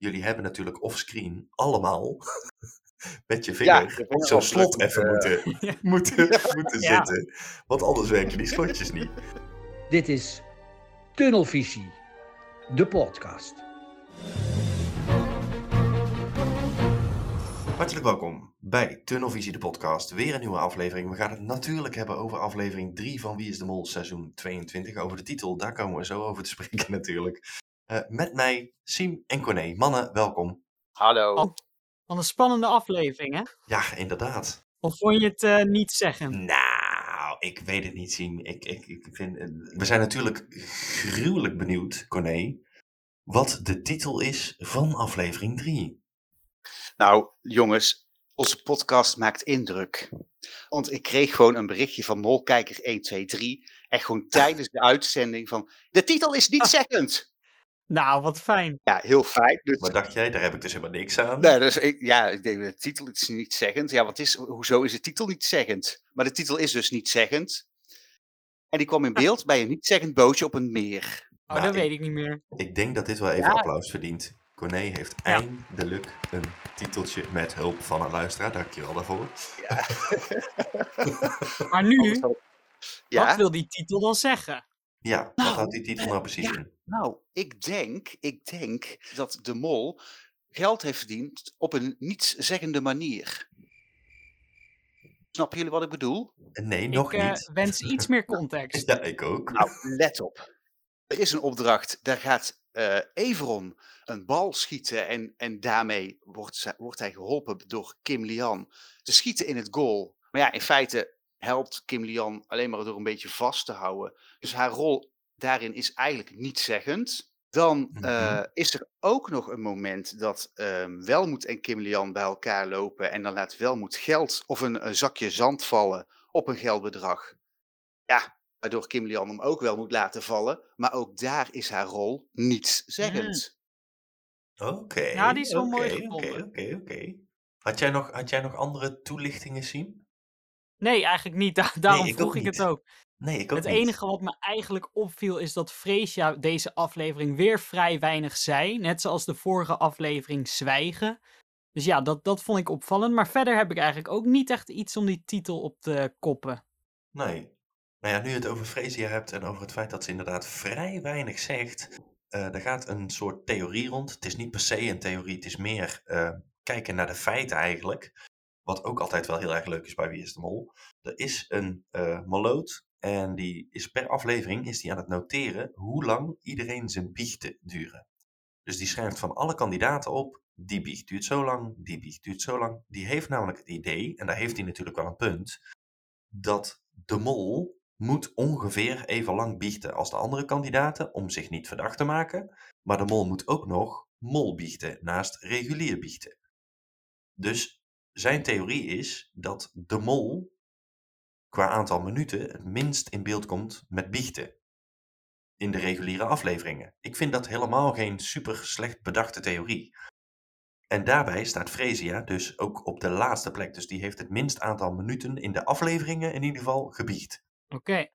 jullie hebben natuurlijk offscreen allemaal met je Ja, vinger de op zo'n slot even eh, moeten, moeten, moeten Ja. zitten. Want anders werken die slotjes niet. Dit is Tunnelvisie, de podcast. Hartelijk welkom bij Tunnelvisie, de podcast. Weer een nieuwe aflevering. We gaan het natuurlijk hebben over aflevering 3 van Wie is de Mol, seizoen 22. Over de titel, daar komen we zo over te spreken natuurlijk. Eh, met mij, Siem en Corné. Mannen, welkom. Hallo. Oh. Van een spannende aflevering, hè? Ja, inderdaad. Of vond je het eh, niet zeggen? Nou, ik weet het niet, Siem. Ik, ik, ik vind, eh, we zijn natuurlijk gruwelijk benieuwd, Corné, wat de titel is van aflevering 3. Nou, jongens, onze podcast maakt indruk. Want ik kreeg gewoon een berichtje van Molkijker123. Echt gewoon tijdens de uitzending van. De titel is niet zeggend. Nou, wat fijn. Ja, heel fijn. Dus, Wat dacht jij? Daar heb ik dus helemaal niks aan. nee, dus ik, ja, ik denk de titel is niet zeggend. Ja, wat is, hoezo is de titel niet zeggend? Maar de titel is dus niet zeggend. En die kwam in beeld bij een niet zeggend bootje op een meer. Oh, Nou, dat ik- weet ik niet meer. Ik denk dat dit wel even Ja. applaus verdient. Corné heeft Ja. eindelijk een titeltje met hulp van een luisteraar. Dankjewel daarvoor. Maar nu, Ja, wat wil die titel dan zeggen? Ja, wat Nou, houdt die titel nou precies ja. in? Nou, ik denk, ik denk dat de mol geld heeft verdiend op een nietszeggende manier. Snappen jullie wat ik bedoel? Nee, nog ik eh, niet. wens iets meer context. Ja, ik ook. Nou, let op. Er is een opdracht, daar gaat eh Everon een bal schieten en, en daarmee wordt, wordt hij geholpen door Kim Lian te schieten in het goal. Maar ja, in feite helpt Kim Lian alleen maar door een beetje vast te houden. Dus haar rol daarin is eigenlijk niet zeggend. Dan eh, Mhm. is er ook nog een moment dat ehm, Welmoed en Kim Lian bij elkaar lopen en dan laat Welmoed geld of een, een zakje zand vallen op een geldbedrag. Ja, waardoor Kim Lian hem ook wel moet laten vallen. Maar ook daar is haar rol niets zeggend. Oké. Ja, die is wel oké, mooi Oké, gevonden. oké, oké. Had jij nog, had jij nog andere toelichtingen zien? Nee, eigenlijk niet. Da- daarom ik vroeg ik het ook. Nee, ik ook Het niet. enige wat me eigenlijk opviel is dat Freesia deze aflevering weer vrij weinig zei. Net zoals de vorige aflevering Zwijgen. Dus ja, dat, dat vond ik opvallend. Maar verder heb ik eigenlijk ook niet echt iets om die titel op te koppen. Nee. Nou ja, nu je het over Freesia hebt en over het feit dat ze inderdaad vrij weinig zegt, eh er gaat een soort theorie rond. Het is niet per se een theorie, het is meer eh, kijken naar de feiten eigenlijk. Wat ook altijd wel heel erg leuk is bij Wie is de Mol. Er is een eh moloot en die is per aflevering is die aan het noteren hoe lang iedereen zijn biechten duren. Dus die schrijft van alle kandidaten op, die biecht duurt zo lang, die biecht duurt zo lang. Die heeft namelijk het idee, en daar heeft hij natuurlijk wel een punt, dat de mol moet ongeveer even lang biechten als de andere kandidaten om zich niet verdacht te maken. Maar de mol moet ook nog mol biechten naast regulier biechten. Dus zijn theorie is dat de mol qua aantal minuten het minst in beeld komt met biechten. In de reguliere afleveringen. Ik vind dat helemaal geen super slecht bedachte theorie. En daarbij staat Freesia dus ook op de laatste plek. Dus die heeft het minst aantal minuten in de afleveringen in ieder geval gebiecht. Oké.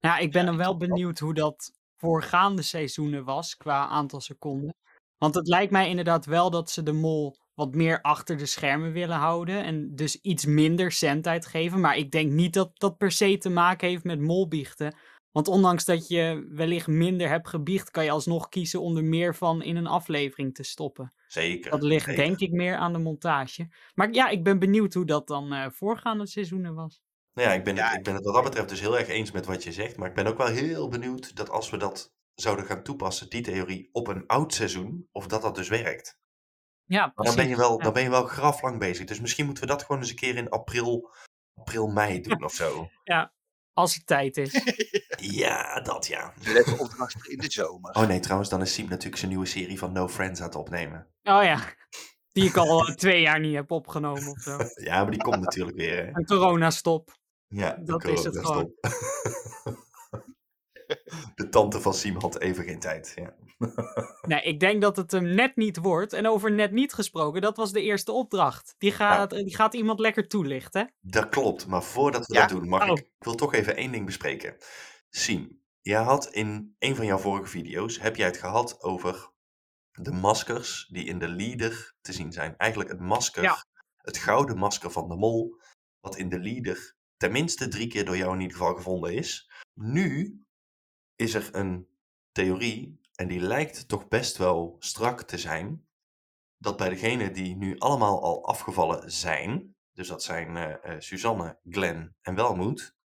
Nou, ik ben dan wel benieuwd hoe dat voorgaande seizoenen was qua aantal seconden. Want het lijkt mij inderdaad wel dat ze de mol wat meer achter de schermen willen houden. En dus iets minder zendtijd geven. Maar ik denk niet dat dat per se te maken heeft met molbiechten. Want ondanks dat je wellicht minder hebt gebiecht, kan je alsnog kiezen om er meer van in een aflevering te stoppen. Zeker. Dat ligt zeker. denk ik meer aan de montage. Maar ja, ik ben benieuwd hoe dat dan eh, voorgaande seizoenen was. Nou ja, ik ben, Ja, het, ik ben het wat dat betreft dus heel erg eens met wat je zegt. Maar ik ben ook wel heel benieuwd dat als we dat zouden gaan toepassen, die theorie, op een oud seizoen, of dat dat dus werkt. Ja, Maar dan ben je wel, ja. dan ben je wel graflang bezig. Dus misschien moeten we dat gewoon eens een keer in april, april mei doen of zo. Als er tijd is. Ja, dat ja. Let op de in de zomer. Oh nee, trouwens, dan is Siem natuurlijk zijn nieuwe serie van No Friends aan het opnemen. Oh ja, die ik al eh, twee jaar niet heb opgenomen of zo. Ja, maar die komt natuurlijk weer. Hè? Een coronastop. Ja, Dat is het coronastop. De tante van Siem had even geen tijd. Ja. Nee, ik denk dat het hem net niet wordt. En over net niet gesproken, dat was de eerste opdracht. Die gaat, eh, die gaat iemand lekker toelichten. Dat klopt, maar voordat we Ja? dat doen, mag Oh. ik, ik wil toch even één ding bespreken. Siem, jij had in een van jouw vorige video's, heb jij het gehad over de maskers die in de leader te zien zijn. Eigenlijk het masker, Ja. het gouden masker van de mol, wat in de leader tenminste drie keer door jou in ieder geval gevonden is. Nu is er een theorie, en die lijkt toch best wel strak te zijn, dat bij degenen die nu allemaal al afgevallen zijn, dus dat zijn eh, Suzanne, Glenn en Welmoed,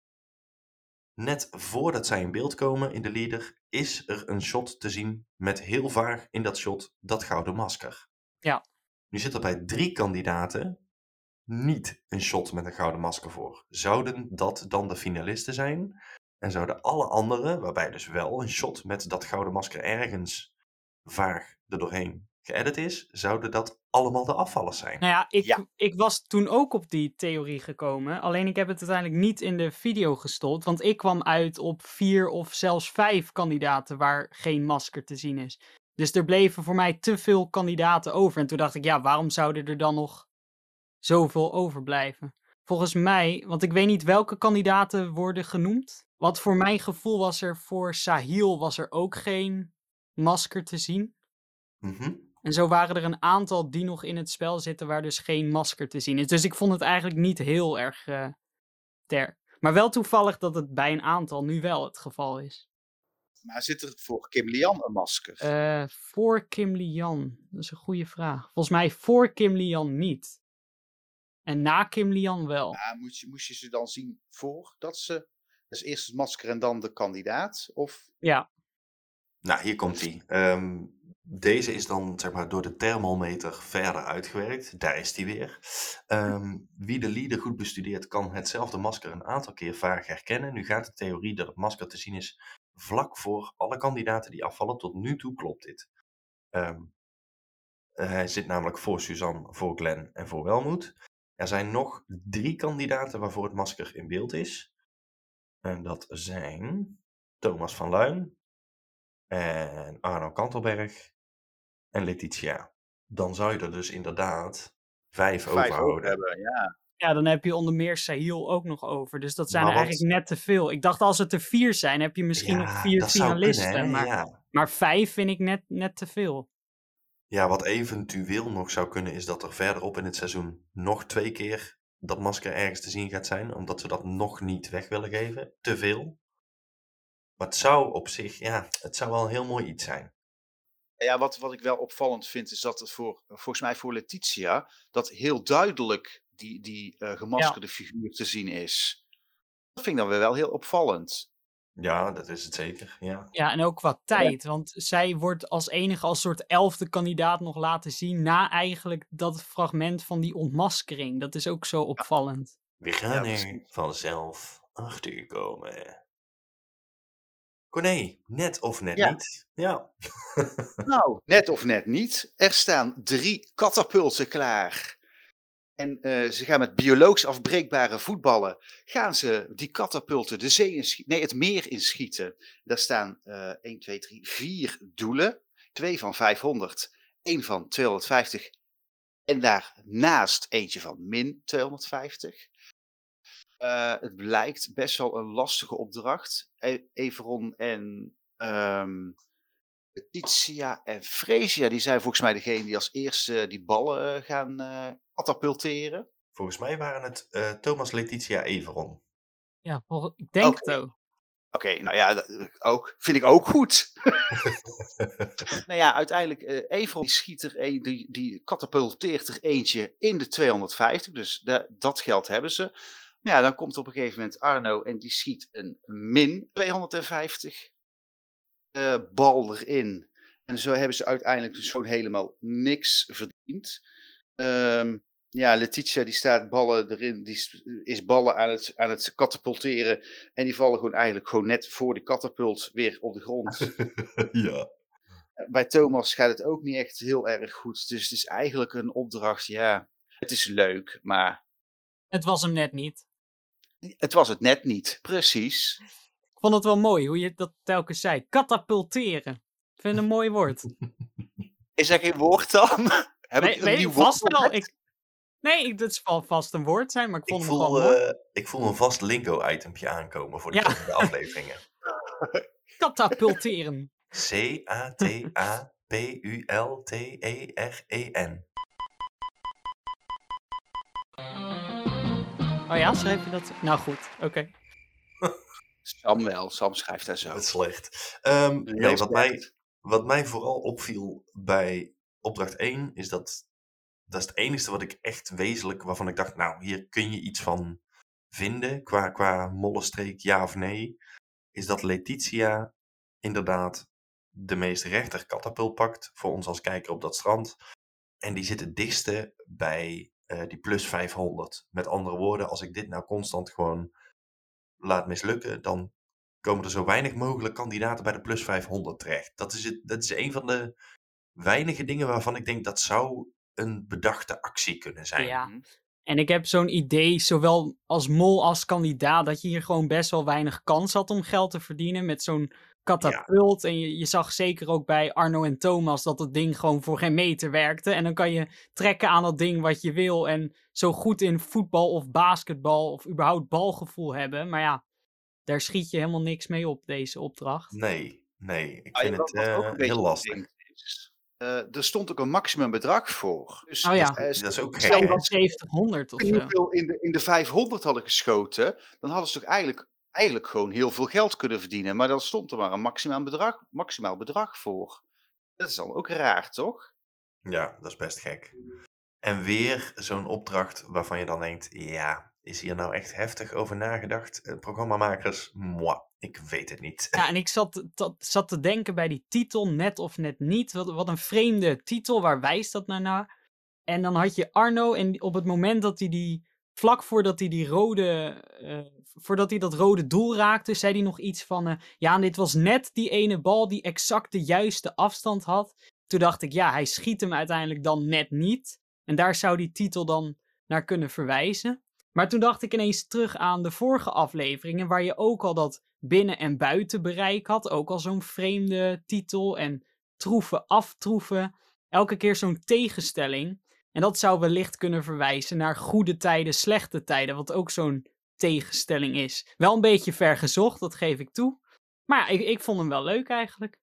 net voordat zij in beeld komen in de leader, is er een shot te zien met heel vaag in dat shot dat gouden masker. Ja. Nu zit er bij drie kandidaten niet een shot met een gouden masker voor. Zouden dat dan de finalisten zijn? En zouden alle anderen, waarbij dus wel een shot met dat gouden masker ergens vaag er doorheen geëdit is, zouden dat allemaal de afvallers zijn? Nou ja ik, Ja. ik was toen ook op die theorie gekomen. Alleen ik heb het uiteindelijk niet in de video gestopt. Want ik kwam uit op vier of zelfs vijf kandidaten waar geen masker te zien is. Dus er bleven voor mij te veel kandidaten over. En toen dacht ik, ja, waarom zouden er dan nog zoveel overblijven? Volgens mij, want ik weet niet welke kandidaten worden genoemd. Want voor mijn gevoel was er voor Sahil was er ook geen masker te zien. Mhm. En zo waren er een aantal die nog in het spel zitten waar dus geen masker te zien is. Dus ik vond het eigenlijk niet heel erg eh sterk. Maar wel toevallig dat het bij een aantal nu wel het geval is. Maar zit er voor Kim Lian een masker? Eh, voor Kim Lian, dat is een goede vraag. Volgens mij voor Kim Lian niet. En na Kim Lian wel. Ja, moest, je, moest je ze dan zien voordat ze... Dus eerst het masker en dan de kandidaat? Of Ja, Nou, hier komt die. deze is dan zeg maar, door de thermometer verder uitgewerkt. Daar is die weer. Ehm, wie de leader goed bestudeert, kan hetzelfde masker een aantal keer vaag herkennen. Nu gaat de theorie dat het masker te zien is vlak voor alle kandidaten die afvallen. Tot nu toe klopt dit. Ehm, eh, hij zit namelijk voor Suzanne, voor Glenn en voor Welmoed. Er zijn nog drie kandidaten waarvoor het masker in beeld is. En dat zijn Thomas van Luin, en Arno Kantelberg en Letitia. Dan zou je er dus inderdaad vijf, vijf over overhouden. hebben? Ja. ja, dan heb je onder meer Sahil ook nog over. Dus dat zijn Maar er wat- eigenlijk net te veel. Ik dacht als het er vier zijn, heb je misschien nog vier finalisten. kunnen, maar, Ja. maar vijf vind ik net, net te veel. ja, wat eventueel nog zou kunnen is dat er verderop in het seizoen nog twee keer dat masker ergens te zien gaat zijn, omdat ze dat nog niet weg willen geven. Te veel. Maar het zou op zich, ja, het zou wel een heel mooi iets zijn. Ja, wat, wat ik wel opvallend vind, is dat het voor, volgens mij voor Letitia, dat heel duidelijk die, die eh, gemaskerde figuur te zien is. Dat vind ik dan weer wel heel opvallend. Ja, dat is het zeker. Ja. Ja, en ook qua tijd. Want zij wordt als enige als soort elfde kandidaat nog laten zien na eigenlijk dat fragment van die ontmaskering. Dat is ook zo opvallend. We gaan Ja, er precies. vanzelf achter komen. Corné, net of net Ja. niet. Ja. Nou, net of net niet. Er staan drie katapulten klaar. En eh, ze gaan met biologisch afbreekbare voetballen. Gaan ze die katapulten de zee inschieten? Nee, het meer inschieten. Daar staan eh 1, 2, 3, 4 doelen. Twee van 500, één van 250. En daarnaast eentje van min 250. Eh, het blijkt best wel een lastige opdracht. E- en ehm Letitia en Fresia, die zijn volgens mij degene die als eerste die ballen eh, gaan eh katapulteren. Volgens mij waren het eh, Thomas Letitia Everon. Ja, ik denk Oké. het ook. Oké, nou ja, dat, ook, vind ik ook goed. nou ja, uiteindelijk, eh Everon die schiet er een, die, die katapulteert er eentje in de 250, dus da- dat geld hebben ze. Nou Ja, dan komt op een gegeven moment Arno en die schiet een min 250 eh, bal erin. En zo hebben ze uiteindelijk dus gewoon helemaal niks verdiend. Ehm, ja, Letitia die staat ballen erin, die is, is ballen aan het, aan het katapulteren. En die vallen gewoon eigenlijk gewoon net voor de katapult weer op de grond. ja. Bij Thomas gaat het ook niet echt heel erg goed. Dus het is eigenlijk een opdracht, ja, het is leuk, maar Het was hem net niet. het was het net niet. Precies. Ik vond het wel mooi hoe je dat telkens zei. Katapulteren. Ik vind het een mooi woord. Is er geen woord dan? Heb Nee, ik een weet nieuw ik vast woord wel. Ik, nee, ik- dat zal vast een woord zijn, maar ik Ik vond hem voel, wel mooi. eh, ik voel een vast lingo-itempje aankomen voor de Ja. komende afleveringen. Katapulteren. C-A-T-A-P-U-L-T-E-R-E-N. P-U-L-T-E-R-E-N. Oh ja, schrijf je dat? Nou goed, oké. Sam wel, Sam schrijft daar zo. Het is slecht. Nee, wat mij, wat mij vooral opviel bij opdracht 1 is dat dat is het enige wat ik echt wezenlijk, waarvan ik dacht, nou, hier kun je iets van vinden qua, qua mollenstreek, ja of nee, is dat Letitia inderdaad de meest rechter katapult pakt voor ons als kijker op dat strand. En die zit het dichtste bij eh, die plus 500. Met andere woorden, als ik dit nou constant gewoon laat mislukken, dan komen er zo weinig mogelijk kandidaten bij de plus 500 terecht. Dat is, het, dat is een van de weinige dingen waarvan ik denk dat zou een bedachte actie kunnen zijn. Ja. Mhm. En ik heb zo'n idee, zowel als mol als kandidaat, dat je hier gewoon best wel weinig kans had om geld te verdienen met zo'n katapult. En je, je zag zeker ook bij Arno en Thomas dat het ding gewoon voor geen meter werkte. En dan kan je trekken aan dat ding wat je wil. En zo goed in voetbal of basketbal of überhaupt balgevoel hebben. Maar ja, daar schiet je helemaal niks mee op, deze opdracht. Nee, nee. Ik Ah, vind het wat ook eh, een beetje heel lastig. eh, er stond ook een maximum bedrag voor. Dus, Oh ja. eh, Dat is ook stel gek, hè? dat ze 7000 of zo. in de, in de 500 hadden geschoten, dan hadden ze toch eigenlijk, eigenlijk gewoon heel veel geld kunnen verdienen. Maar dan stond er maar een maximaal bedrag, maximaal bedrag voor. Dat is dan ook raar, toch? Ja, dat is best gek. En weer zo'n opdracht waarvan je dan denkt, ja, is hier nou echt heftig over nagedacht? Eh, programmamakers, moi, ik weet het niet. Ja, en ik zat, dat, zat te denken bij die titel, net of net niet. Wat, wat een vreemde titel, waar wijst dat nou naar? En dan had je Arno en op het moment dat hij die, vlak voordat hij die rode, eh, voordat hij dat rode doel raakte, zei hij nog iets van, eh, ja, en dit was net die ene bal die exact de juiste afstand had. Toen dacht ik, ja, hij schiet hem uiteindelijk dan net niet. En daar zou die titel dan naar kunnen verwijzen. Maar toen dacht ik ineens terug aan de vorige afleveringen, waar je ook al dat binnen- en buitenbereik had. Ook al zo'n vreemde titel. En troeven, aftroeven. Elke keer zo'n tegenstelling. En dat zou wellicht kunnen verwijzen naar goede tijden, slechte tijden. Wat ook zo'n tegenstelling is. Wel een beetje ver gezocht, dat geef ik toe. Maar ja, ik, ik vond hem wel leuk eigenlijk.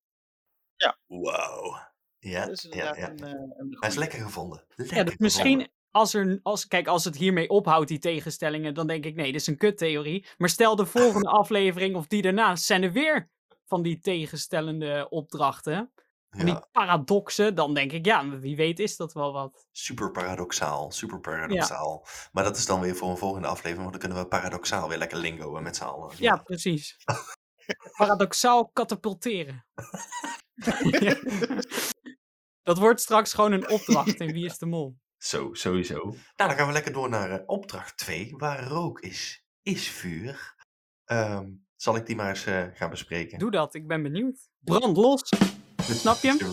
Ja, Dat is ja, ja. een, eh, een Hij is lekker gevonden. Lekker Ja, dus gevonden. misschien als er, als, kijk, als het hiermee ophoudt, die tegenstellingen, dan denk ik nee, dit is een kuttheorie. Maar stel de volgende aflevering of die daarna, zijn er weer van die tegenstellende opdrachten. Van die paradoxen, dan denk ik, ja, wie weet is dat wel wat. super paradoxaal, super paradoxaal. Maar dat is dan weer voor een volgende aflevering, want dan kunnen we paradoxaal weer lekker lingoen met z'n allen. Ja, precies. Paradoxaal katapulteren. Dat wordt straks gewoon een opdracht in Wie is de Mol. Zo, sowieso. Nou, dan gaan we lekker door naar eh, opdracht 2, waar rook is, is vuur. Ehm, zal ik die maar eens eh, gaan bespreken? Doe dat, ik ben benieuwd. Brand los. Snap je hem?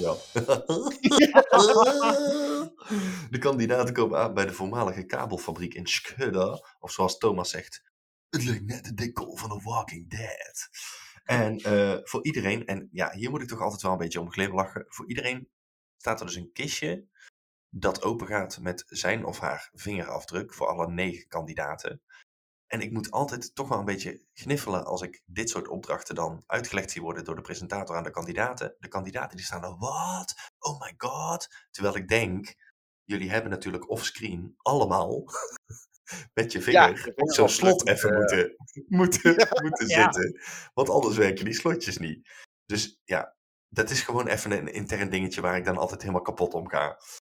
De kandidaten komen aan bij de voormalige kabelfabriek in Skudda. Of zoals Thomas zegt, het lijkt net de decor van The Walking Dead. En eh, voor iedereen, en ja, hier moet ik toch altijd wel een beetje om glimlachen. Voor iedereen staat er dus een kistje dat open gaat met zijn of haar vingerafdruk voor alle negen kandidaten. En ik moet altijd toch wel een beetje gniffelen als ik dit soort opdrachten dan uitgelegd zie worden door de presentator aan de kandidaten. De kandidaten die staan er, wat? Oh my god. Terwijl ik denk, jullie hebben natuurlijk offscreen allemaal met je vinger op zo'n slot even eh, moeten, moeten, moeten zitten. Want anders werken die slotjes niet. Dus ja, dat is gewoon even een intern dingetje waar ik dan altijd helemaal kapot om ga.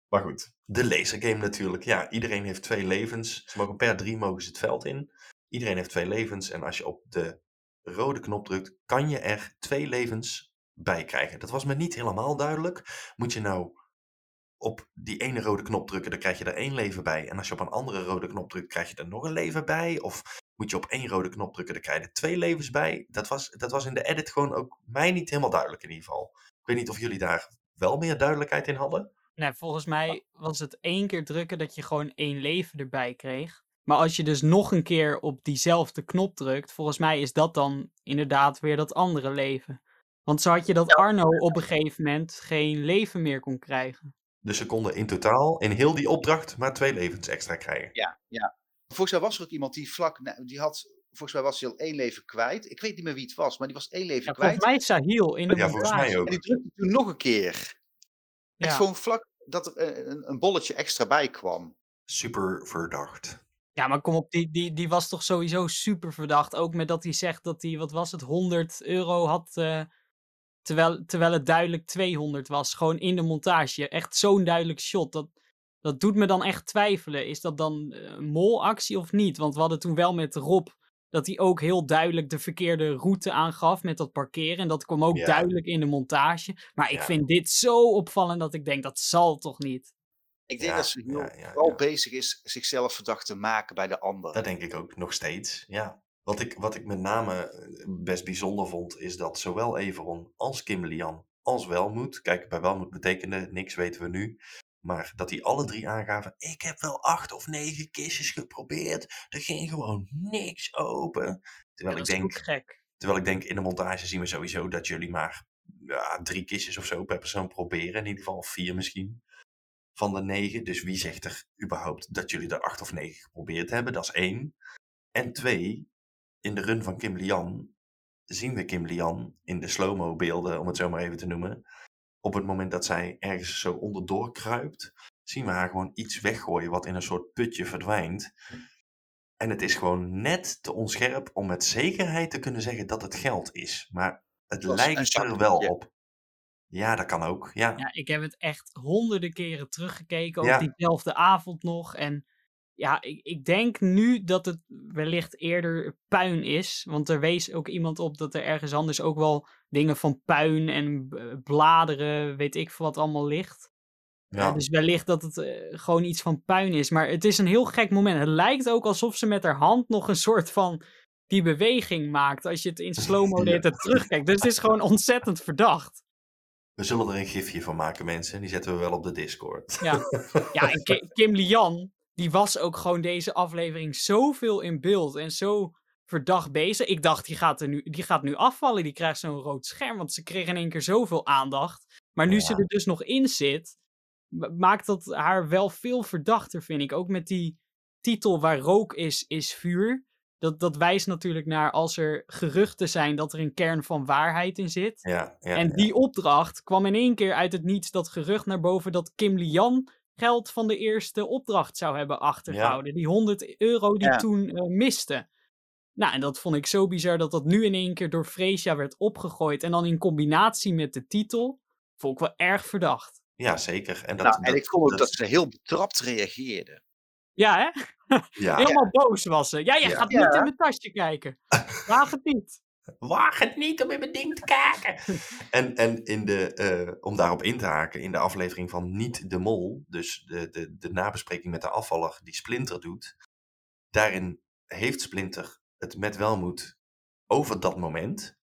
Maar goed, de lasergame natuurlijk. Ja, iedereen heeft twee levens. Ze mogen per drie mogen ze het veld in. Iedereen heeft twee levens. En als je op de rode knop drukt, kan je er twee levens bij krijgen. Dat was me niet helemaal duidelijk. Moet je nou op die ene rode knop drukken, dan krijg je er één leven bij. En als je op een andere rode knop drukt, krijg je er nog een leven bij. Of moet je op één rode knop drukken, dan krijg je er twee levens bij. Dat was, dat was in de edit gewoon ook mij niet helemaal duidelijk in ieder geval. Ik weet niet of jullie daar wel meer duidelijkheid in hadden. Nee, volgens mij was het één keer drukken dat je gewoon één leven erbij kreeg. Maar als je dus nog een keer op diezelfde knop drukt, volgens mij is dat dan inderdaad weer dat andere leven. Want zo had je dat Arno op een gegeven moment geen leven meer kon krijgen. Dus ze konden in totaal, in heel die opdracht, maar twee levens extra krijgen. Ja, ja. Volgens mij was er ook iemand die vlak, die had, volgens mij was hij al één leven kwijt. Ik weet niet meer wie het was, maar die was één leven Ja, kwijt. volgens mij Sahil in de Ja, volgens mij ook. En die drukte toen nog een keer. Echt Ja. gewoon vlak dat er eh, een, een bolletje extra bij kwam. Super verdacht. Ja, maar kom op, die, die, die was toch sowieso super verdacht. Ook met dat hij zegt dat hij, wat was het, 100 euro had. eh, terwijl, terwijl het duidelijk 200 was. Gewoon in de montage. Echt zo'n duidelijk shot. Dat, dat doet me dan echt twijfelen. Is dat dan eh, een molactie of niet? Want we hadden toen wel met Rob. Dat hij ook heel duidelijk de verkeerde route aangaf met dat parkeren. En dat kwam ook Ja. duidelijk in de montage. Maar ik Ja. vind dit zo opvallend dat ik denk dat zal toch niet. Ik denk Ja, dat ze heel ja, ja, vooral ja. bezig is zichzelf verdacht te maken bij de ander. Dat denk ik ook nog steeds, ja. Wat ik, wat ik met name eh, best bijzonder vond, is dat zowel Everon als Kim Lian als Welmoed, kijk, bij Welmoed betekende niks, weten we nu, maar dat die alle drie aangaven, ik heb wel acht of negen kistjes geprobeerd, er ging gewoon niks open. Ja, Terwijl, dat ik is ook denk, gek. terwijl ik denk, in de montage zien we sowieso dat jullie maar ja, drie kistjes of zo per persoon proberen, in ieder geval vier misschien, van de negen. Dus wie zegt er überhaupt dat jullie er acht of negen geprobeerd hebben? Dat is één. En twee, in de run van Kim Lian zien we Kim Lian in de slow-mo beelden, om het zo maar even te noemen. Op het moment dat zij ergens zo onderdoor kruipt, zien we haar gewoon iets weggooien wat in een soort putje verdwijnt. En het is gewoon net te onscherp om met zekerheid te kunnen zeggen dat het geld is. Maar het lijkt er wel op. Ja, dat kan ook. Ja, Ja, ik heb het echt honderden keren teruggekeken, ook Ja. diezelfde avond nog. En ja, ik, ik denk nu dat het wellicht eerder puin is. Want er wees ook iemand op dat er ergens anders ook wel dingen van puin en bladeren, weet ik veel wat allemaal ligt. Ja, ja. dus wellicht dat het eh, gewoon iets van puin is. Maar het is een heel gek moment. Het lijkt ook alsof ze met haar hand nog een soort van die beweging maakt. Als je het in slow-mo Ja. terugkijkt. Dus het is gewoon ontzettend verdacht. We zullen er een gifje van maken, mensen. Die zetten we wel op de Discord. Ja. Ja, en Ki- Kim Lian, die was ook gewoon deze aflevering zoveel in beeld en zo verdacht bezig. Ik dacht, die gaat, er nu, die gaat nu afvallen, die krijgt zo'n rood scherm, want ze kreeg in één keer zoveel aandacht. Maar nu ze er dus nog in zit, ma- maakt dat haar wel veel verdachter, vind ik. Ook met die titel waar rook is, is vuur. Dat, dat wijst natuurlijk naar als er geruchten zijn dat er een kern van waarheid in zit. Ja, ja, En ja. die opdracht kwam in één keer uit het niets dat gerucht naar boven dat Kim Lian geld van de eerste opdracht zou hebben achtergehouden. Die 100 euro die Ja. toen eh, miste. Nou, en dat vond ik zo bizar dat dat nu in één keer door Freesia werd opgegooid. En dan in combinatie met de titel, vond ik wel erg verdacht. Ja, zeker. En, dat, nou, en dat- ik vond ook dat ze heel betrapt reageerde. Ja, hè? Ja, Helemaal boos was ze. Ja, jij Ja. gaat Ja. niet in mijn tasje kijken. Waag het niet. waag het niet om in mijn ding te kijken. en en in de, eh, om daarop in te haken, in de aflevering van Niet de Mol, dus de, de, de nabespreking met de afvaller die Splinter doet, daarin heeft Splinter het met welmoed over dat moment.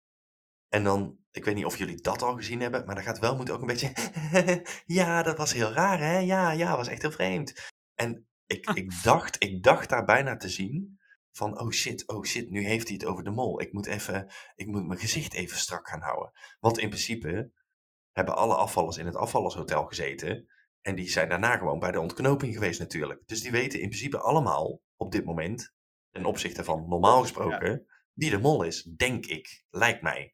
En dan, ik weet niet of jullie dat al gezien hebben, maar dan gaat welmoed ook een beetje, ja, dat was heel raar hè, ja, ja, was echt heel vreemd. En ik, ik, dacht, ik dacht daar bijna te zien van, oh shit, oh shit, nu heeft hij het over de mol. Ik moet even, ik moet mijn gezicht even strak gaan houden. Want in principe hebben alle afvallers in het afvallershotel gezeten. En die zijn daarna gewoon bij de ontknoping geweest natuurlijk. Dus die weten in principe allemaal op dit moment, ten opzichte van normaal gesproken, wie de mol is, denk ik, lijkt mij.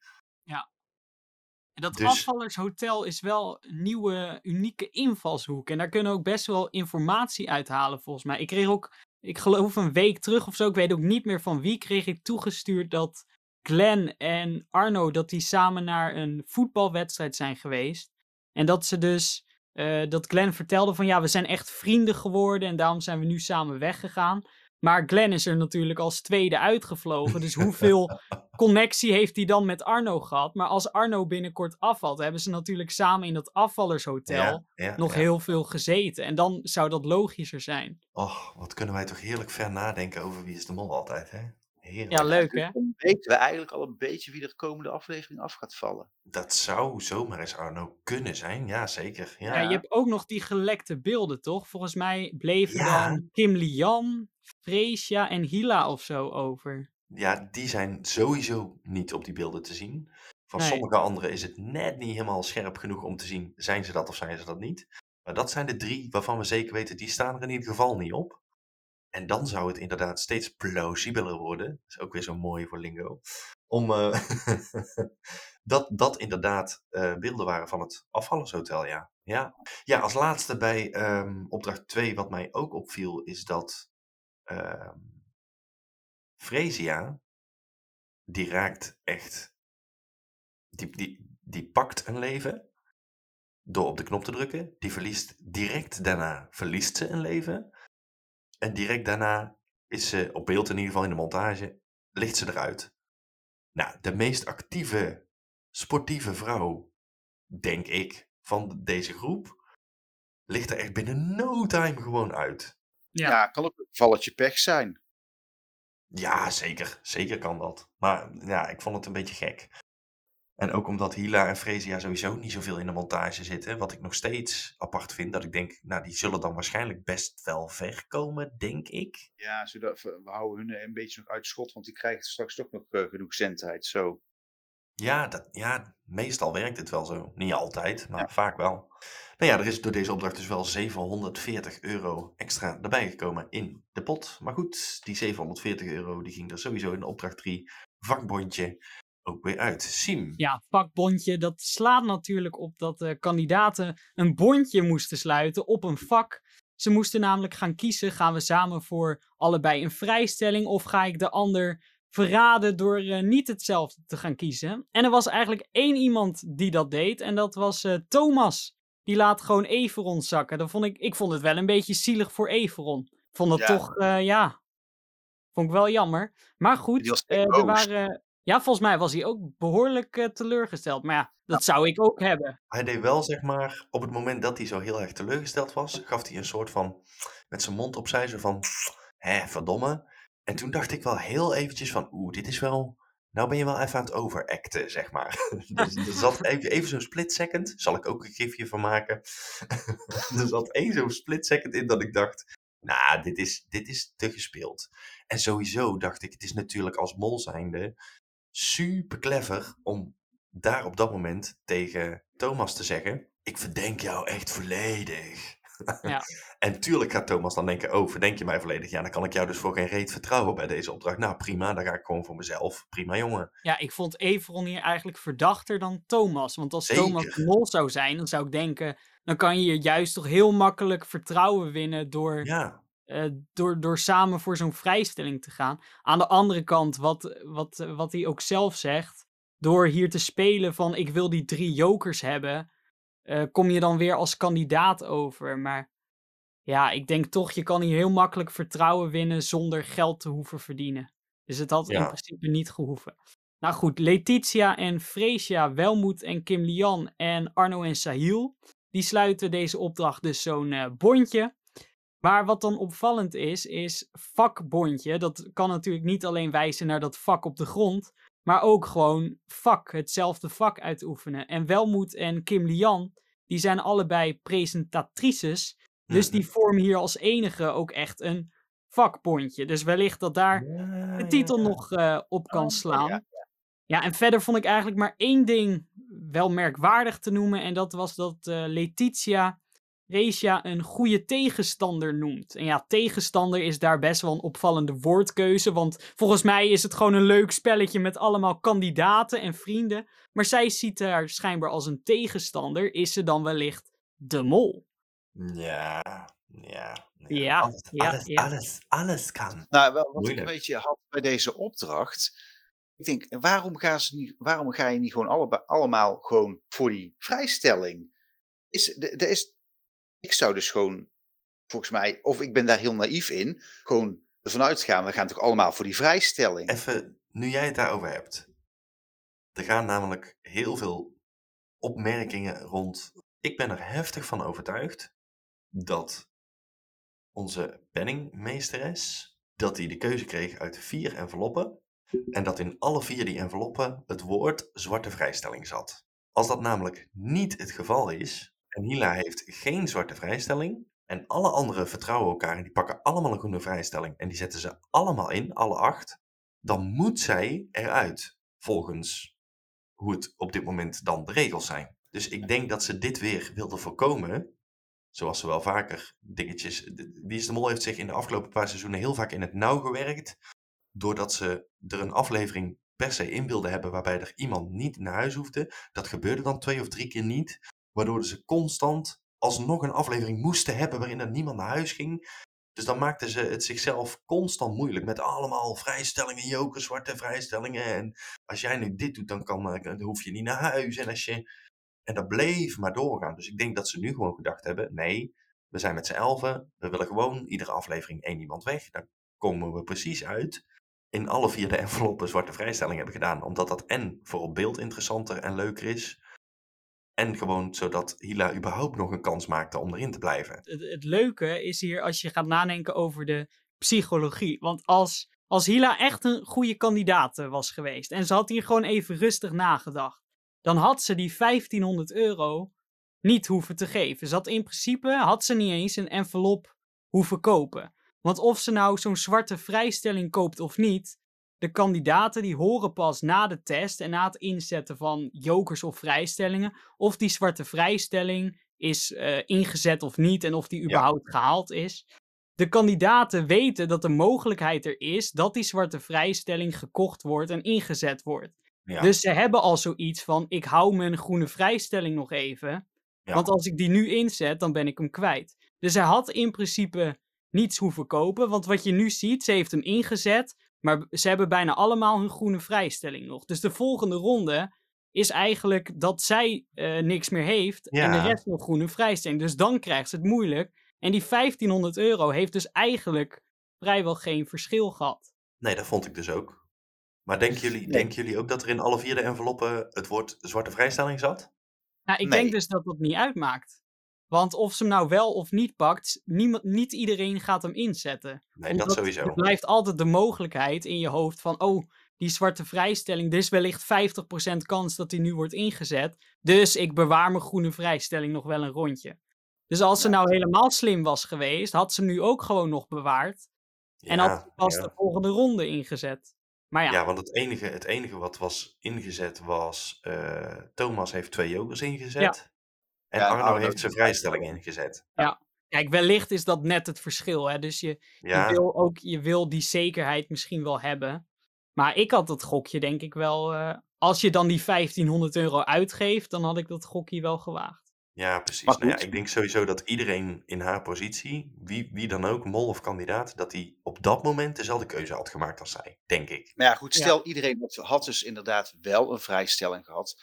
En dat Dus- afvallershotel is wel een nieuwe, unieke invalshoek. En daar kunnen we ook best wel informatie uithalen, volgens mij. Ik kreeg ook, ik geloof een week terug of zo, ik weet ook niet meer van wie, kreeg ik toegestuurd dat Glenn en Arno, dat die samen naar een voetbalwedstrijd zijn geweest. En dat ze dus, eh, dat Glenn vertelde van ja, we zijn echt vrienden geworden en daarom zijn we nu samen weggegaan. Maar Glenn is er natuurlijk als tweede uitgevlogen. Dus hoeveel connectie heeft hij dan met Arno gehad? Maar als Arno binnenkort afvalt, hebben ze natuurlijk samen in dat afvallershotel Ja, ja, nog ja. heel veel gezeten. En dan zou dat logischer zijn. Och, wat kunnen wij toch heerlijk ver nadenken over wie is de mol altijd, hè? Heerlijk. Ja, leuk hè? Dan weten we eigenlijk al een beetje wie er de komende aflevering af gaat vallen. Dat zou zomaar eens Arno kunnen zijn, ja zeker. Ja, Ja, je hebt ook nog die gelekte beelden, toch? Volgens mij bleven Ja. dan Kim Lian, Freesia en Hila of zo over. Ja, die zijn sowieso niet op die beelden te zien. Van Nee. sommige anderen is het net niet helemaal scherp genoeg om te zien, zijn ze dat of zijn ze dat niet. Maar dat zijn de drie waarvan we zeker weten, die staan er in ieder geval niet op. En dan zou het inderdaad steeds plausibeler worden. Dat is ook weer zo mooi voor lingo. Om eh, dat dat inderdaad eh, beelden waren van het afvallershotel, ja. Ja. ja, als laatste bij ehm, opdracht 2, wat mij ook opviel, is dat ehm Fresia, die raakt echt, die, die, die pakt een leven door op de knop te drukken. Die verliest direct daarna, verliest ze een leven. En direct daarna is ze, op beeld in ieder geval in de montage, ligt ze eruit. Nou, de meest actieve, sportieve vrouw, denk ik, van deze groep, ligt er echt binnen no time gewoon uit. Ja. Ja, kan ook een valletje pech zijn. Ja, zeker. Zeker kan dat. Maar ja, ik vond het een beetje gek. En ook omdat Hila en Fresia sowieso niet zoveel in de montage zitten. Wat ik nog steeds apart vind. Dat ik denk, nou die zullen dan waarschijnlijk best wel ver komen, denk ik. Ja, zodat, we we houden hun een beetje nog uit schot, want die krijgen straks toch nog eh, genoeg zendtijd. Zo. Ja, dat, ja, meestal werkt het wel zo. Niet altijd, maar vaak wel. Nou ja, er is door deze opdracht dus wel 740 euro extra erbij gekomen in de pot. Maar goed, die 740 euro die ging er sowieso in de opdracht 3 vakbondje ook weer uit. Siem. Ja, vakbondje, dat slaat natuurlijk op dat de kandidaten een bondje moesten sluiten op een vak. Ze moesten namelijk gaan kiezen, gaan we samen voor allebei een vrijstelling of ga ik de ander verraden door eh, niet hetzelfde te gaan kiezen. En er was eigenlijk één iemand die dat deed en dat was eh, Thomas. Die laat gewoon Everon zakken. Dat vond ik, ik vond het wel een beetje zielig voor Everon. Vond het Ja. toch, eh, ja, vond ik wel jammer. Maar goed, er waren... Ja, volgens mij was hij ook behoorlijk eh, teleurgesteld. Maar ja, dat zou ik ook hebben. Hij deed wel, zeg maar, op het moment dat hij zo heel erg teleurgesteld was, gaf hij een soort van, met zijn mond opzij, zo van, hè, verdomme. En toen dacht ik wel heel eventjes van, oeh, dit is wel, nou ben je wel even aan het overacten, zeg maar. dus er zat even, even zo'n split second, zal ik ook een gifje van maken. er zat één zo'n split second in dat ik dacht, nou, dit is, dit is te gespeeld. En sowieso dacht ik, het is natuurlijk als mol zijnde super clever om daar op dat moment tegen Thomas te zeggen: Ik verdenk jou echt volledig. Ja. en tuurlijk gaat Thomas dan denken: Oh, verdenk je mij volledig? Ja, dan kan ik jou dus voor geen reet vertrouwen bij deze opdracht. Nou, prima, dan ga ik gewoon voor mezelf. Prima, jongen. Ja, ik vond Everon hier eigenlijk verdachter dan Thomas. Want als Thomas de mol zou zijn, dan zou ik denken... dan kan je hier juist toch heel makkelijk vertrouwen winnen... door, Ja, eh, door, door samen voor zo'n vrijstelling te gaan. Aan de andere kant, wat, wat, wat hij ook zelf zegt... door hier te spelen van ik wil die drie jokers hebben... eh, kom je dan weer als kandidaat over. Maar ja, ik denk toch, je kan hier heel makkelijk vertrouwen winnen... zonder geld te hoeven verdienen. Dus het had in principe niet gehoeven. Nou goed, Letitia en Freesia, Welmoed en Kim Lian en Arno en Sahil. Die sluiten deze opdracht dus zo'n eh, bondje. Maar wat dan opvallend is, is vakbondje. Dat kan natuurlijk niet alleen wijzen naar dat vak op de grond. Maar ook gewoon vak, hetzelfde vak uitoefenen. En Welmoed en Kim Lian, die zijn allebei presentatrices. Dus die Mhm. vormen hier als enige ook echt een vakbondje. Dus wellicht dat daar Ja, de titel ja. nog eh, op kan Oh, slaan. ja. Ja, en verder vond ik eigenlijk maar één ding wel merkwaardig te noemen. En dat was dat eh, Letitia Recia een goede tegenstander noemt. En ja, tegenstander is daar best wel een opvallende woordkeuze. Want volgens mij is het gewoon een leuk spelletje met allemaal kandidaten en vrienden. Maar zij ziet haar schijnbaar als een tegenstander. Is ze dan wellicht de mol? Ja, ja. Ja, alles, ja, alles, ja. alles, alles kan. Nou, wel, wat ik een beetje had bij deze opdracht. Ik denk, waarom, gaan ze niet, waarom ga je niet gewoon allebei, allemaal gewoon voor die vrijstelling? Is, de, de is, ik zou dus gewoon, volgens mij, of ik ben daar heel naïef in, gewoon ervan uitgaan, we gaan toch allemaal voor die vrijstelling? Even, nu jij het daarover hebt. Er gaan namelijk heel veel opmerkingen rond. Ik ben er heftig van overtuigd dat onze penningmeesteres, dat hij de keuze kreeg uit vier enveloppen. En dat in alle vier die enveloppen het woord zwarte vrijstelling zat. Als dat namelijk niet het geval is, en Hila heeft geen zwarte vrijstelling, en alle anderen vertrouwen elkaar en die pakken allemaal een groene vrijstelling en die zetten ze allemaal in, alle acht, dan moet zij eruit, volgens hoe het op dit moment dan de regels zijn. Dus ik denk dat ze dit weer wilden voorkomen, zoals ze wel vaker dingetjes... Wie is de Mol heeft zich in de afgelopen paar seizoenen heel vaak in het nauw gewerkt, doordat ze er een aflevering per se in wilden hebben waarbij er iemand niet naar huis hoefde. Dat gebeurde dan twee of drie keer niet, Waardoor ze constant alsnog een aflevering moesten hebben waarin er niemand naar huis ging. Dus dan maakten ze het zichzelf constant moeilijk met allemaal vrijstellingen, joker, zwarte vrijstellingen. En als jij nu dit doet, dan, kan, eh, hoef je niet naar huis. En, als je... en dat bleef maar doorgaan. Dus ik denk dat ze nu gewoon gedacht hebben, nee, we zijn met z'n elfen. We willen gewoon iedere aflevering één iemand weg. Dan komen we precies uit. In alle vier de enveloppen zwarte vrijstelling hebben gedaan. Omdat dat en voor op beeld interessanter en leuker is. En gewoon zodat Hila überhaupt nog een kans maakte om erin te blijven. Het, leuke is hier als je gaat nadenken over de psychologie. Want als, als Hila echt een goede kandidaat eh, was geweest. En ze had hier gewoon even rustig nagedacht. Dan had ze die 1500 euro niet hoeven te geven. Ze had in principe had ze niet eens een envelop hoeven kopen. Want of ze nou zo'n zwarte vrijstelling koopt of niet, de kandidaten die horen pas na de test en na het inzetten van jokers of vrijstellingen of die zwarte vrijstelling is uh, ingezet of niet en of die überhaupt ja. gehaald is. De kandidaten weten dat de mogelijkheid er is dat die zwarte vrijstelling gekocht wordt en ingezet wordt. Ja. Dus ze hebben al zoiets van: ik hou mijn groene vrijstelling nog even. Ja. Want als ik die nu inzet, dan ben ik hem kwijt. Dus hij had in principe niets hoeven kopen. Want wat je nu ziet, ze heeft hem ingezet. Maar ze hebben bijna allemaal hun groene vrijstelling nog. Dus de volgende ronde is eigenlijk dat zij uh, niks meer heeft. Ja. En de rest nog groene vrijstelling. Dus dan krijgt ze het moeilijk. En die 1500 euro heeft dus eigenlijk vrijwel geen verschil gehad. Nee, dat vond ik dus ook. Maar denken jullie, nee. denken jullie ook dat er in alle vier de enveloppen het woord zwarte vrijstelling zat? Nou, ik nee. denk dus dat dat niet uitmaakt. Want of ze hem nou wel of niet pakt, niemand, niet iedereen gaat hem inzetten. Nee, Omdat dat sowieso. Er blijft altijd de mogelijkheid in je hoofd van, oh, die zwarte vrijstelling, er is wellicht 50% kans dat die nu wordt ingezet. Dus ik bewaar mijn groene vrijstelling nog wel een rondje. Dus als ze nou helemaal slim was geweest, had ze hem nu ook gewoon nog bewaard. Ja, en had pas ja. de volgende ronde ingezet. Maar ja. ja, want het enige, het enige wat was ingezet was, uh, Thomas heeft twee jokers ingezet. Ja. En ja, Arno heeft zijn vrijstelling ingezet. Ja. Kijk, wellicht is dat net het verschil. Hè? Dus je, ja. je, wil ook je wil die zekerheid misschien wel hebben. Maar ik had dat gokje denk ik wel. Uh, als je dan die 1500 euro uitgeeft, dan had ik dat gokje wel gewaagd. Ja, precies. Nou ja, ik denk sowieso dat iedereen in haar positie, wie, wie dan ook, mol of kandidaat, dat hij op dat moment dezelfde keuze had gemaakt als zij, denk ik. Maar ja, goed, stel ja. iedereen had dus inderdaad wel een vrijstelling gehad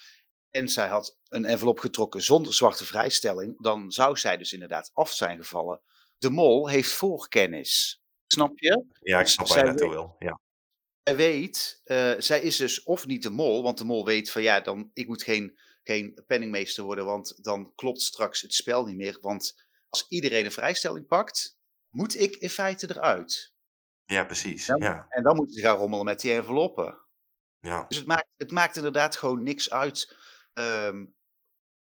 en zij had een envelop getrokken zonder zwarte vrijstelling, dan zou zij dus inderdaad af zijn gevallen. De mol heeft voorkennis. Snap je? Ja, ik snap waar je wil. Ja. Zij weet, uh, zij is dus of niet de mol, want de mol weet van ja, dan, ik moet geen, geen penningmeester worden, want dan klopt straks het spel niet meer. Want als iedereen een vrijstelling pakt, moet ik in feite eruit. Ja, precies. En dan, ja. en dan moeten ze gaan rommelen met die enveloppen. Ja. Dus het maakt, het maakt inderdaad gewoon niks uit um,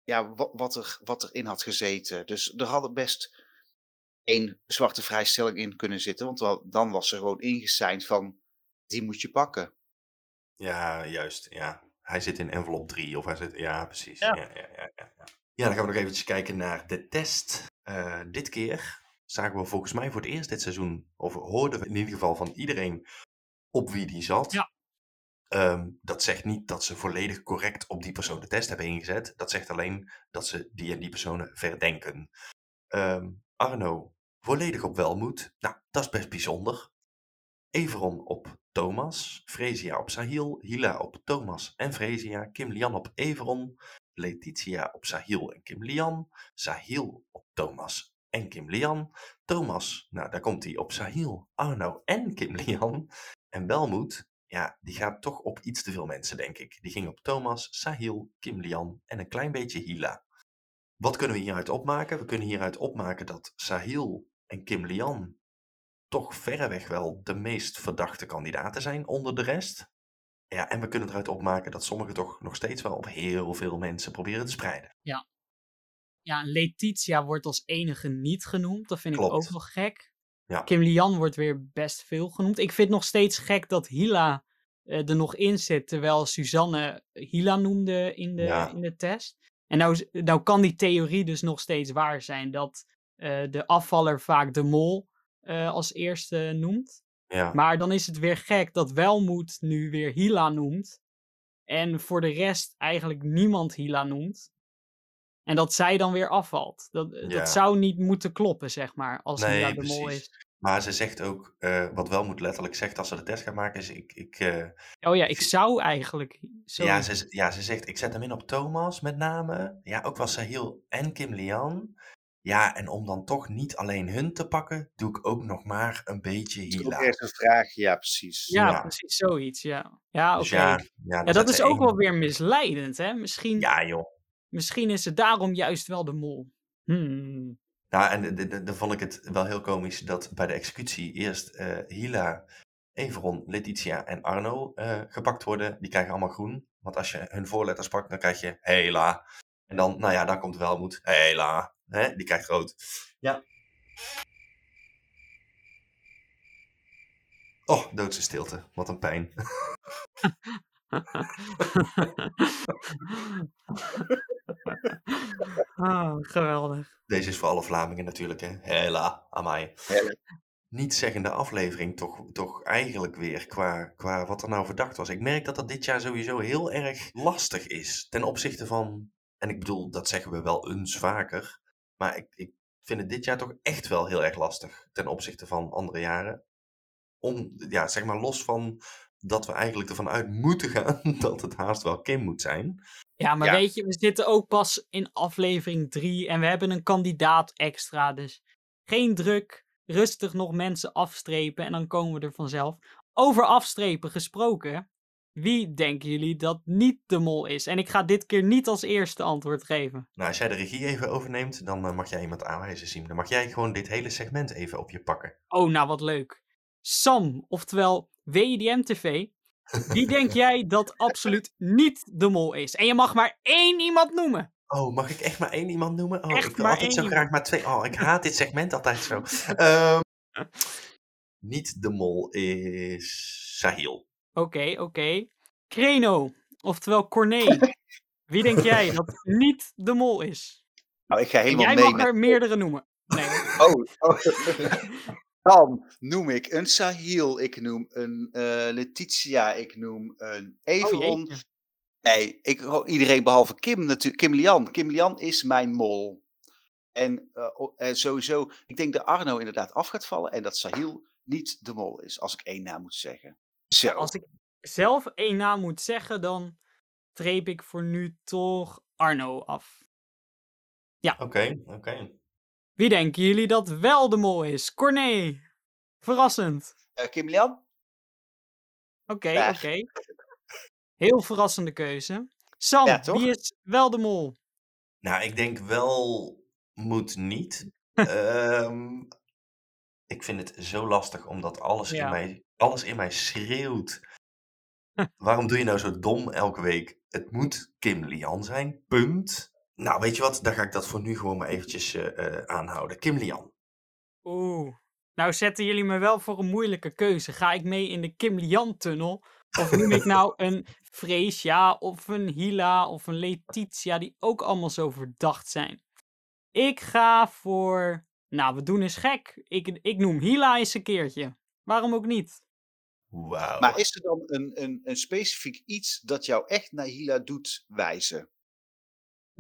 ja, wat, wat, er, wat erin had gezeten. Dus er hadden best één zwarte vrijstelling in kunnen zitten. Want wel, dan was er gewoon ingeseind van, die moet je pakken. Ja, juist. Ja. Hij zit in envelop 3 of hij zit... Ja, precies. Ja. Ja, ja, ja, ja. ja, dan gaan we nog eventjes kijken naar de test. Uh, dit keer zagen we volgens mij voor het eerst dit seizoen... of hoorden we in ieder geval van iedereen op wie die zat. Ja. Um, dat zegt niet dat ze volledig correct op die persoon de test hebben ingezet. Dat zegt alleen dat ze die en die personen verdenken. Um, Arno, volledig op welmoed. Nou, dat is best bijzonder. Everon op Thomas. Fresia op Sahil. Hila op Thomas en Fresia. Kim Lian op Everon. Letitia op Sahil en Kim Lian. Sahil op Thomas en Kim Lian. Thomas, nou daar komt hij op Sahil, Arno en Kim Lian. En Welmoed ja, die gaat toch op iets te veel mensen, denk ik. Die ging op Thomas, Sahil, Kim Lian en een klein beetje Hila. Wat kunnen we hieruit opmaken? We kunnen hieruit opmaken dat Sahil en Kim Lian toch verreweg wel de meest verdachte kandidaten zijn onder de rest. Ja, en we kunnen eruit opmaken dat sommigen toch nog steeds wel op heel veel mensen proberen te spreiden. Ja. Ja, Letitia wordt als enige niet genoemd. Dat vind Klopt. ik ook wel gek. Ja. Kim Lian wordt weer best veel genoemd. Ik vind het nog steeds gek dat Hila uh, er nog in zit, terwijl Suzanne Hila noemde in de, Ja. in de test. En nou, nou kan die theorie dus nog steeds waar zijn, dat uh, de afvaller vaak de mol uh, als eerste noemt. Ja. Maar dan is het weer gek dat Welmoed nu weer Hila noemt. En voor de rest eigenlijk niemand Hila noemt. En dat zij dan weer afvalt. Dat, Ja. dat zou niet moeten kloppen, zeg maar, als Nee, Hila de mol precies. is. Maar ze zegt ook, eh, wat wel moet letterlijk zegt als ze de test gaat maken, is ik, ik, eh, Oh ja, ik zou eigenlijk... Zo... ja, ze, ja, ze zegt, ik zet hem in op Thomas met name. Ja, ook wel Sahil en Kim Lian. Ja, en om dan toch niet alleen hun te pakken, doe ik ook nog maar een beetje Dat is ook Hila. eerst een vraag, ja, precies. Ja, Ja. precies, zoiets, ja. Ja, oké. Dus ja, ja, dat is ook wel weer misleidend, hè? Misschien, Ja, joh. Misschien is het daarom juist wel de mol. Hmm. Nou, en dan vond ik het wel heel komisch dat bij de executie eerst eh, Hila, Everon, Letitia en Arno eh, gepakt worden. Die krijgen allemaal groen. Want als je hun voorletters pakt, dan krijg je Hela. En dan, nou ja, dan komt Welmoed. Hela. Hè? Die krijgt rood. Ja. Oh, doodse stilte. Wat een pijn. ah, geweldig. Deze is voor alle Vlamingen natuurlijk, hè. Hela, amai. Hela. Niet zeggende aflevering, toch, toch eigenlijk weer qua, qua wat er nou verdacht was. Ik merk dat dat dit jaar sowieso heel erg lastig is. Ten opzichte van, en ik bedoel, dat zeggen we wel eens vaker. Maar ik, ik vind het dit jaar toch echt wel heel erg lastig. Ten opzichte van andere jaren. Om, ja, zeg maar los van dat we eigenlijk ervan uit moeten gaan dat het haast wel Kim moet zijn. Ja, maar Ja. weet je, we zitten ook pas in aflevering 3 en we hebben een kandidaat extra. Dus geen druk, rustig nog mensen afstrepen en dan komen we er vanzelf. Over afstrepen gesproken, wie denken jullie dat niet de mol is? En ik ga dit keer niet als eerste antwoord geven. Nou, als jij de regie even overneemt, dan eh, mag jij iemand aanwijzen, Siem. Dan mag jij gewoon dit hele segment even op je pakken. Oh, nou wat leuk. Sam, oftewel WDM TV. Wie denk jij dat absoluut niet de mol is? En je mag maar één iemand noemen. Oh, mag ik echt maar één iemand noemen? Oh, Echt ik wil maar altijd één zo graag iemand. maar twee. Oh, ik haat dit segment altijd zo. Ehm, niet de mol is Sahil. Oké, oké. Kreno, oftewel Corné. Wie denk jij dat niet de mol is? Nou, ik ga En helemaal jij mee mag met... er meerdere noemen. Nee. Oh, oh. Dan noem ik een Sahil, ik noem een eh, Letitia, ik noem een Oh, Everon. jeetje. nee, ik, oh, iedereen behalve Kim natuurlijk. Kim Lian. Kim Lian is mijn mol. En eh, eh, sowieso, ik denk dat Arno inderdaad af gaat vallen en dat Sahil niet de mol is, als ik één naam moet zeggen. Zo. Als ik zelf één naam moet zeggen, dan treep ik voor nu toch Arno af. Oké, oké. Wie denken jullie dat wel de mol is? Corné. Verrassend. Eh, Kim Lian? Oké, oké. Heel verrassende keuze. Sam, Ja, wie is wel de mol? Nou, ik denk wel moet niet. Ehm, ik vind het zo lastig omdat alles, in mij, alles in mij schreeuwt. Waarom doe je nou zo dom elke week? Het moet Kim Lian zijn, punt. Nou, weet je wat? Dan ga ik dat voor nu gewoon maar eventjes eh, eh, aanhouden. Kim Lian. Oeh. Nou zetten jullie me wel voor een moeilijke keuze. Ga ik mee in de Kim Lian-tunnel? Of noem ik nou een Freesia of een Hila of een Letitia die ook allemaal zo verdacht zijn? Ik ga voor... Nou, we doen eens gek. Ik, ik noem Hila eens een keertje. Waarom ook niet? Wauw. Maar is er dan een, een, een specifiek iets dat jou echt naar Hila doet wijzen?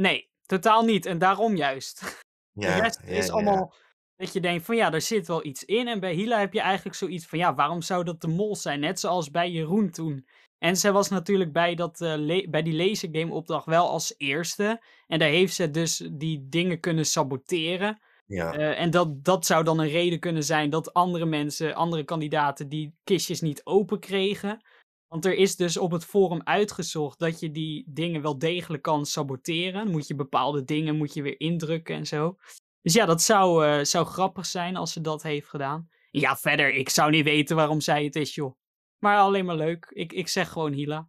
Nee, totaal niet. En daarom juist. De ja, rest ja, is allemaal dat je denkt van ja, daar zit wel iets in. En bij Hila heb je eigenlijk zoiets van ja, waarom zou dat de mol zijn? Net zoals bij Jeroen toen. En zij was natuurlijk bij, dat, le- bij die lasergame opdracht wel als eerste. En daar heeft ze dus die dingen kunnen saboteren. Ja, Eh, en dat, dat zou dan een reden kunnen zijn dat andere mensen, andere kandidaten, die kistjes niet open kregen. Want er is dus op het forum uitgezocht dat je die dingen wel degelijk kan saboteren. Moet je bepaalde dingen moet je weer indrukken en zo. Dus ja, dat zou, eh, zou grappig zijn als ze dat heeft gedaan. Ja, verder, ik zou niet weten waarom zij het is, joh. Maar alleen maar leuk. Ik, ik zeg gewoon Hila.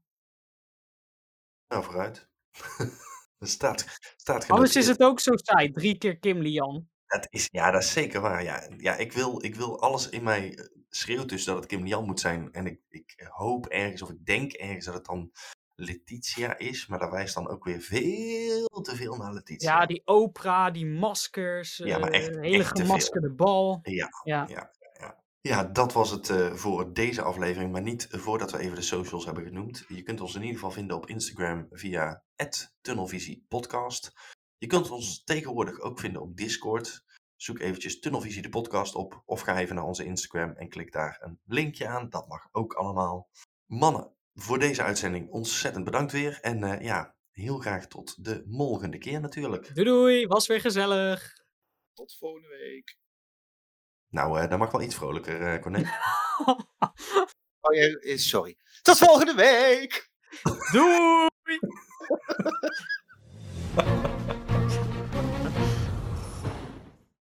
nou vooruit. er staat, staat Anders is het ook zo saai. Drie keer Kim Lian. Dat is, ja, dat is zeker waar. Ja, ja ik, wil, ik wil alles in mij eh, schreeuwt dus dat het Kim Lian moet zijn. En ik, ik hoop ergens, of ik denk ergens dat het dan Letitia is. Maar dat wijst dan ook weer veel te veel naar Letitia. Ja, die opera, die maskers. Ja, maar eh, echt- hele echt te veel. gemaskerde bal. Ja, Ja. ja, ja. Dat was het eh, voor deze aflevering. Maar niet voordat we even de socials hebben genoemd. Je kunt ons in ieder geval vinden op Instagram via @tunnelvisiepodcast. Je kunt ons tegenwoordig ook vinden op Discord. Zoek eventjes Tunnelvisie de podcast op of ga even naar onze Instagram en klik daar een linkje aan. Dat mag ook allemaal. Mannen, voor deze uitzending ontzettend bedankt weer. En eh, ja, heel graag tot de volgende keer natuurlijk. Doei doei, was weer gezellig. Tot volgende week. Nou, uh, dat mag wel iets vrolijker, uh, oh, sorry. Tot volgende week! doei!